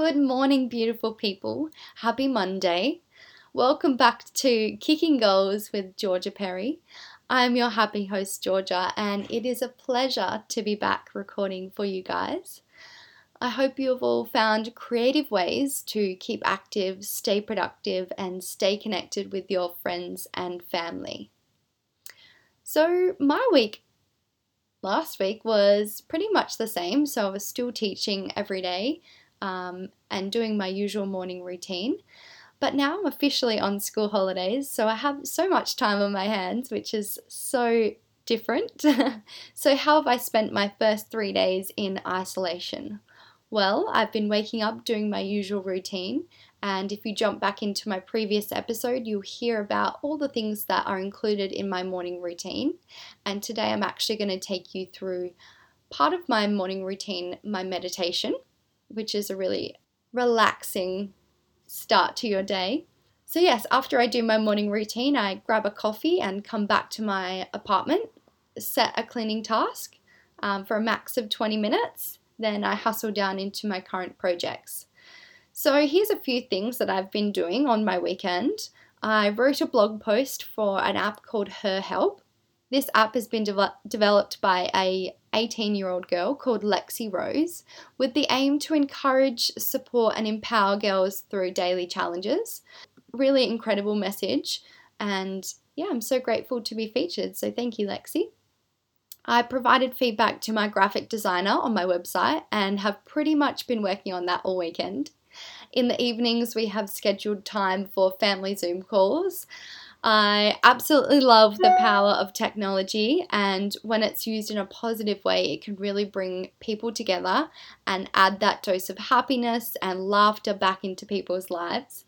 Good morning, beautiful people. Happy Monday. Welcome back to Kicking Goals with Georgia Perry. I'm your happy host, Georgia, and it is a pleasure to be back recording for you guys. I hope you have all found creative ways to keep active, stay productive, and stay connected with your friends and family. So, my week last week was pretty much the same. So I was still teaching every day um, and doing my usual morning routine. But now I'm officially on school holidays, so I have so much time on my hands, which is so different. so, how have I spent my first three days in isolation? Well, I've been waking up doing my usual routine, and if you jump back into my previous episode, you'll hear about all the things that are included in my morning routine. And today I'm actually going to take you through part of my morning routine, my meditation, which is a really relaxing start to your day. So, yes, after I do my morning routine, I grab a coffee and come back to my apartment, set a cleaning task um, for a max of 20 minutes. Then I hustle down into my current projects. So, here's a few things that I've been doing on my weekend. I wrote a blog post for an app called Her Help. This app has been de- developed by a 18 year old girl called Lexi Rose with the aim to encourage, support, and empower girls through daily challenges. Really incredible message, and yeah, I'm so grateful to be featured. So, thank you, Lexi. I provided feedback to my graphic designer on my website and have pretty much been working on that all weekend. In the evenings, we have scheduled time for family Zoom calls. I absolutely love the power of technology, and when it's used in a positive way, it can really bring people together and add that dose of happiness and laughter back into people's lives.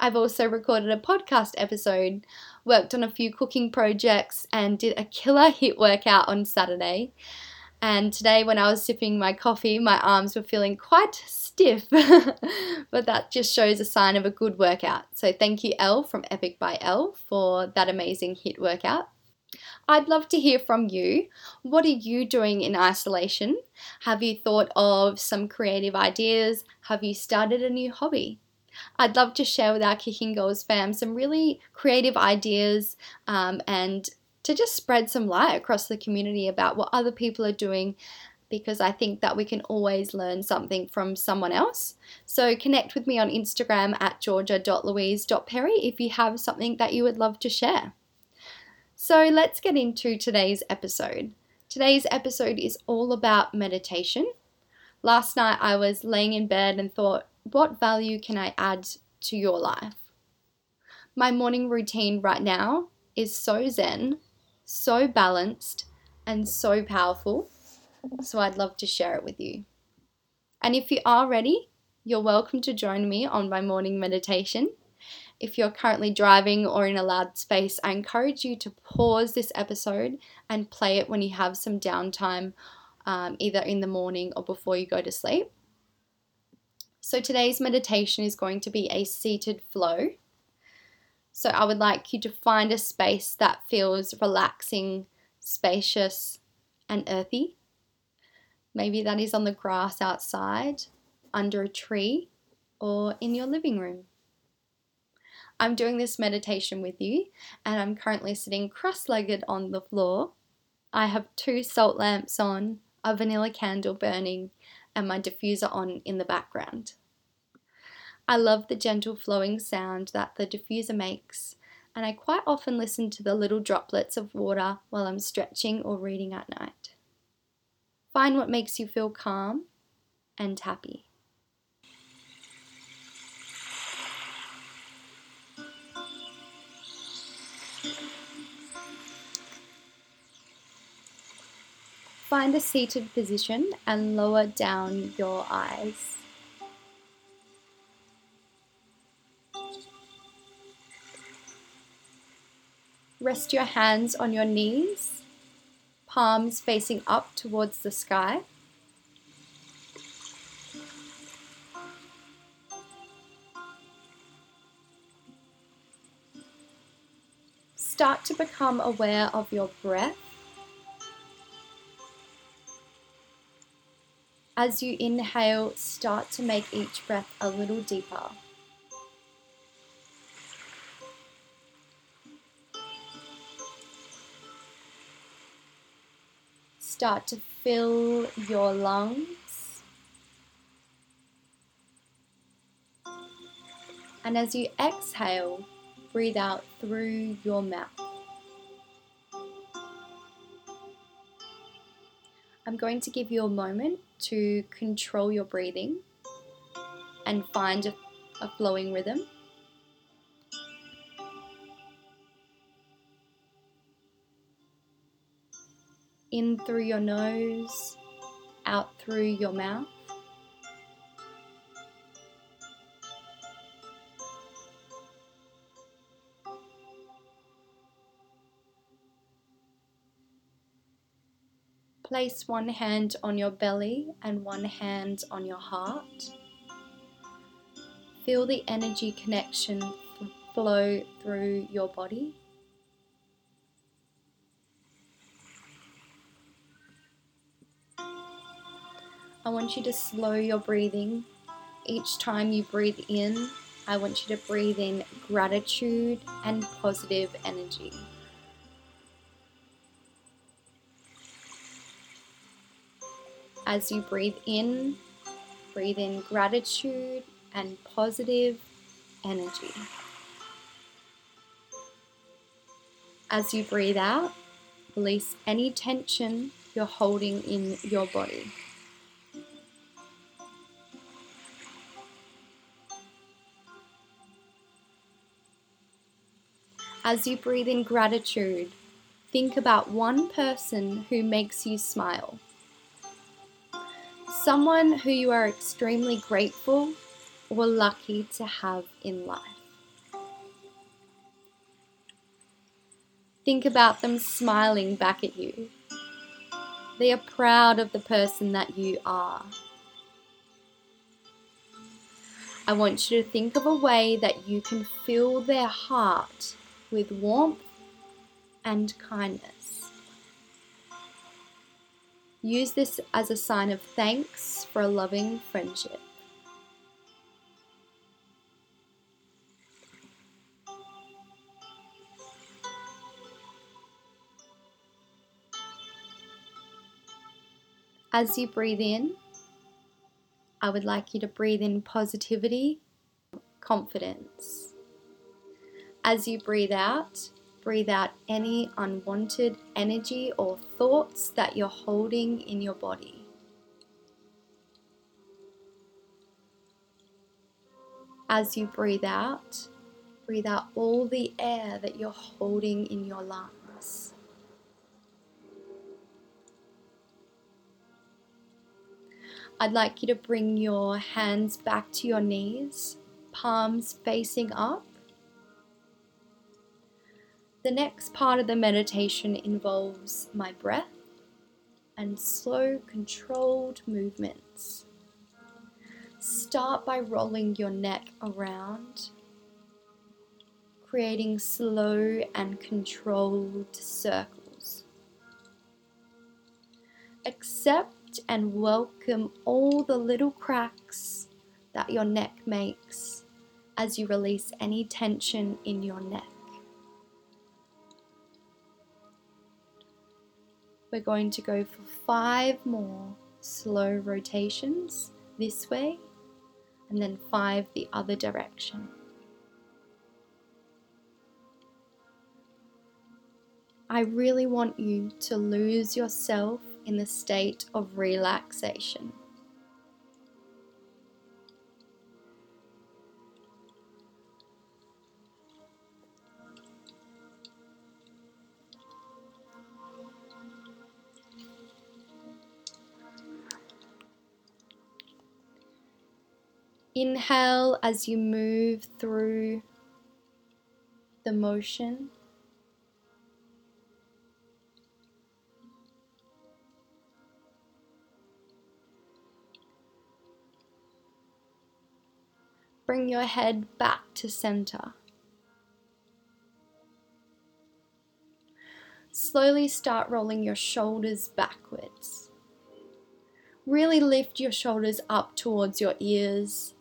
I've also recorded a podcast episode, worked on a few cooking projects, and did a killer HIIT workout on Saturday. And today, when I was sipping my coffee, my arms were feeling quite stiff, but that just shows a sign of a good workout. So, thank you, Elle from Epic by Elle, for that amazing HIIT workout. I'd love to hear from you. What are you doing in isolation? Have you thought of some creative ideas? Have you started a new hobby? I'd love to share with our Kicking Goals fam some really creative ideas um, and to just spread some light across the community about what other people are doing because I think that we can always learn something from someone else. So connect with me on Instagram at georgia.louise.perry if you have something that you would love to share. So let's get into today's episode. Today's episode is all about meditation. Last night I was laying in bed and thought, what value can I add to your life? My morning routine right now is so zen so balanced and so powerful. So I'd love to share it with you. And if you are ready, you're welcome to join me on my morning meditation. If you're currently driving or in a loud space, I encourage you to pause this episode and play it when you have some downtime, um, either in the morning or before you go to sleep. So today's meditation is going to be a seated flow. So I would like you to find a space that feels relaxing, spacious, and earthy. Maybe that is on the grass outside, under a tree, or in your living room. I'm doing this meditation with you, and I'm currently sitting cross legged on the floor. I have two salt lamps on, a vanilla candle burning, and my diffuser on in the background. I love the gentle flowing sound that the diffuser makes, and I quite often listen to the little droplets of water while I'm stretching or reading at night. Find what makes you feel calm and happy. Find a seated position and lower down your eyes. Rest your hands on your knees, palms facing up towards the sky. Start to become aware of your breath As you inhale, start to make each breath a little deeper. Start to fill your lungs. And as you exhale, breathe out through your mouth. I'm going to give you a moment to control your breathing and find a, a flowing rhythm. In through your nose, out through your mouth. Place one hand on your belly and one hand on your heart. Feel the energy connection flow through your body. I want you to slow your breathing. Each time you breathe in, I want you to breathe in gratitude and positive energy. As you breathe in, breathe in gratitude and positive energy. As you breathe out, release any tension you're holding in your body. As you breathe in gratitude, think about one person who makes you smile someone who you are extremely grateful or lucky to have in life. Think about them smiling back at you. They are proud of the person that you are. I want you to think of a way that you can fill their heart with warmth and kindness. Use this as a sign of thanks for a loving friendship. As you breathe in, I would like you to breathe in positivity, confidence. As you breathe out, Breathe out any unwanted energy or thoughts that you're holding in your body. As you breathe out, breathe out all the air that you're holding in your lungs. I'd like you to bring your hands back to your knees, palms facing up the next part of the meditation involves my breath and slow, controlled movements. Start by rolling your neck around, creating slow and controlled circles. Accept and welcome all the little cracks that your neck makes as you release any tension in your neck. We're going to go for five more slow rotations this way and then five the other direction. I really want you to lose yourself in the state of relaxation. Inhale as you move through the motion. Bring your head back to center. Slowly start rolling your shoulders backwards. Really lift your shoulders up towards your ears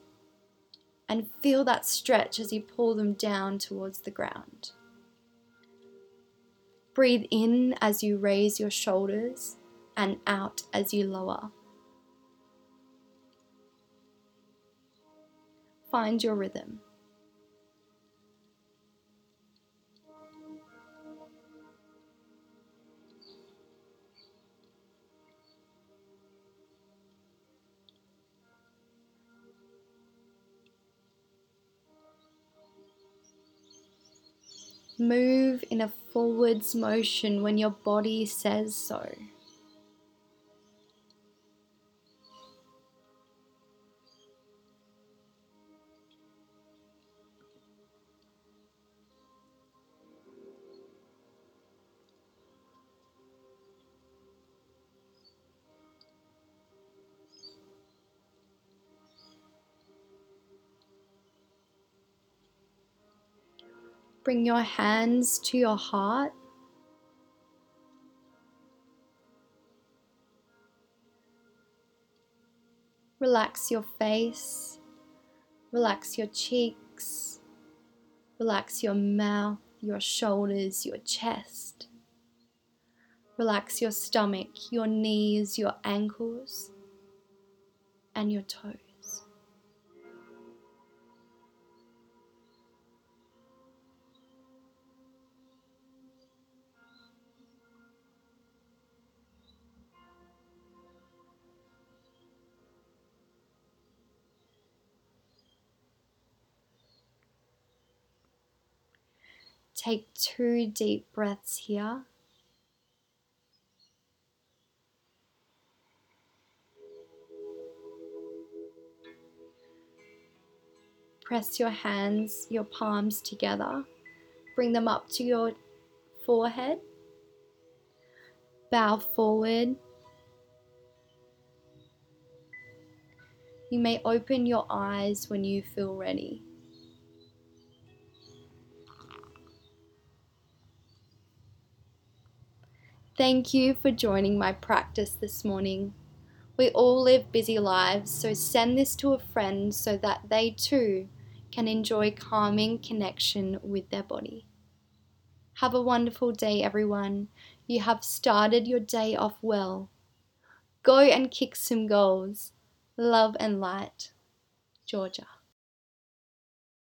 and feel that stretch as you pull them down towards the ground. Breathe in as you raise your shoulders and out as you lower. Find your rhythm. Move in a forwards motion when your body says so. Bring your hands to your heart. Relax your face, relax your cheeks, relax your mouth, your shoulders, your chest. Relax your stomach, your knees, your ankles, and your toes. Take two deep breaths here. Press your hands, your palms together. Bring them up to your forehead. Bow forward. You may open your eyes when you feel ready. Thank you for joining my practice this morning. We all live busy lives, so send this to a friend so that they too can enjoy calming connection with their body. Have a wonderful day, everyone. You have started your day off well. Go and kick some goals. Love and light. Georgia.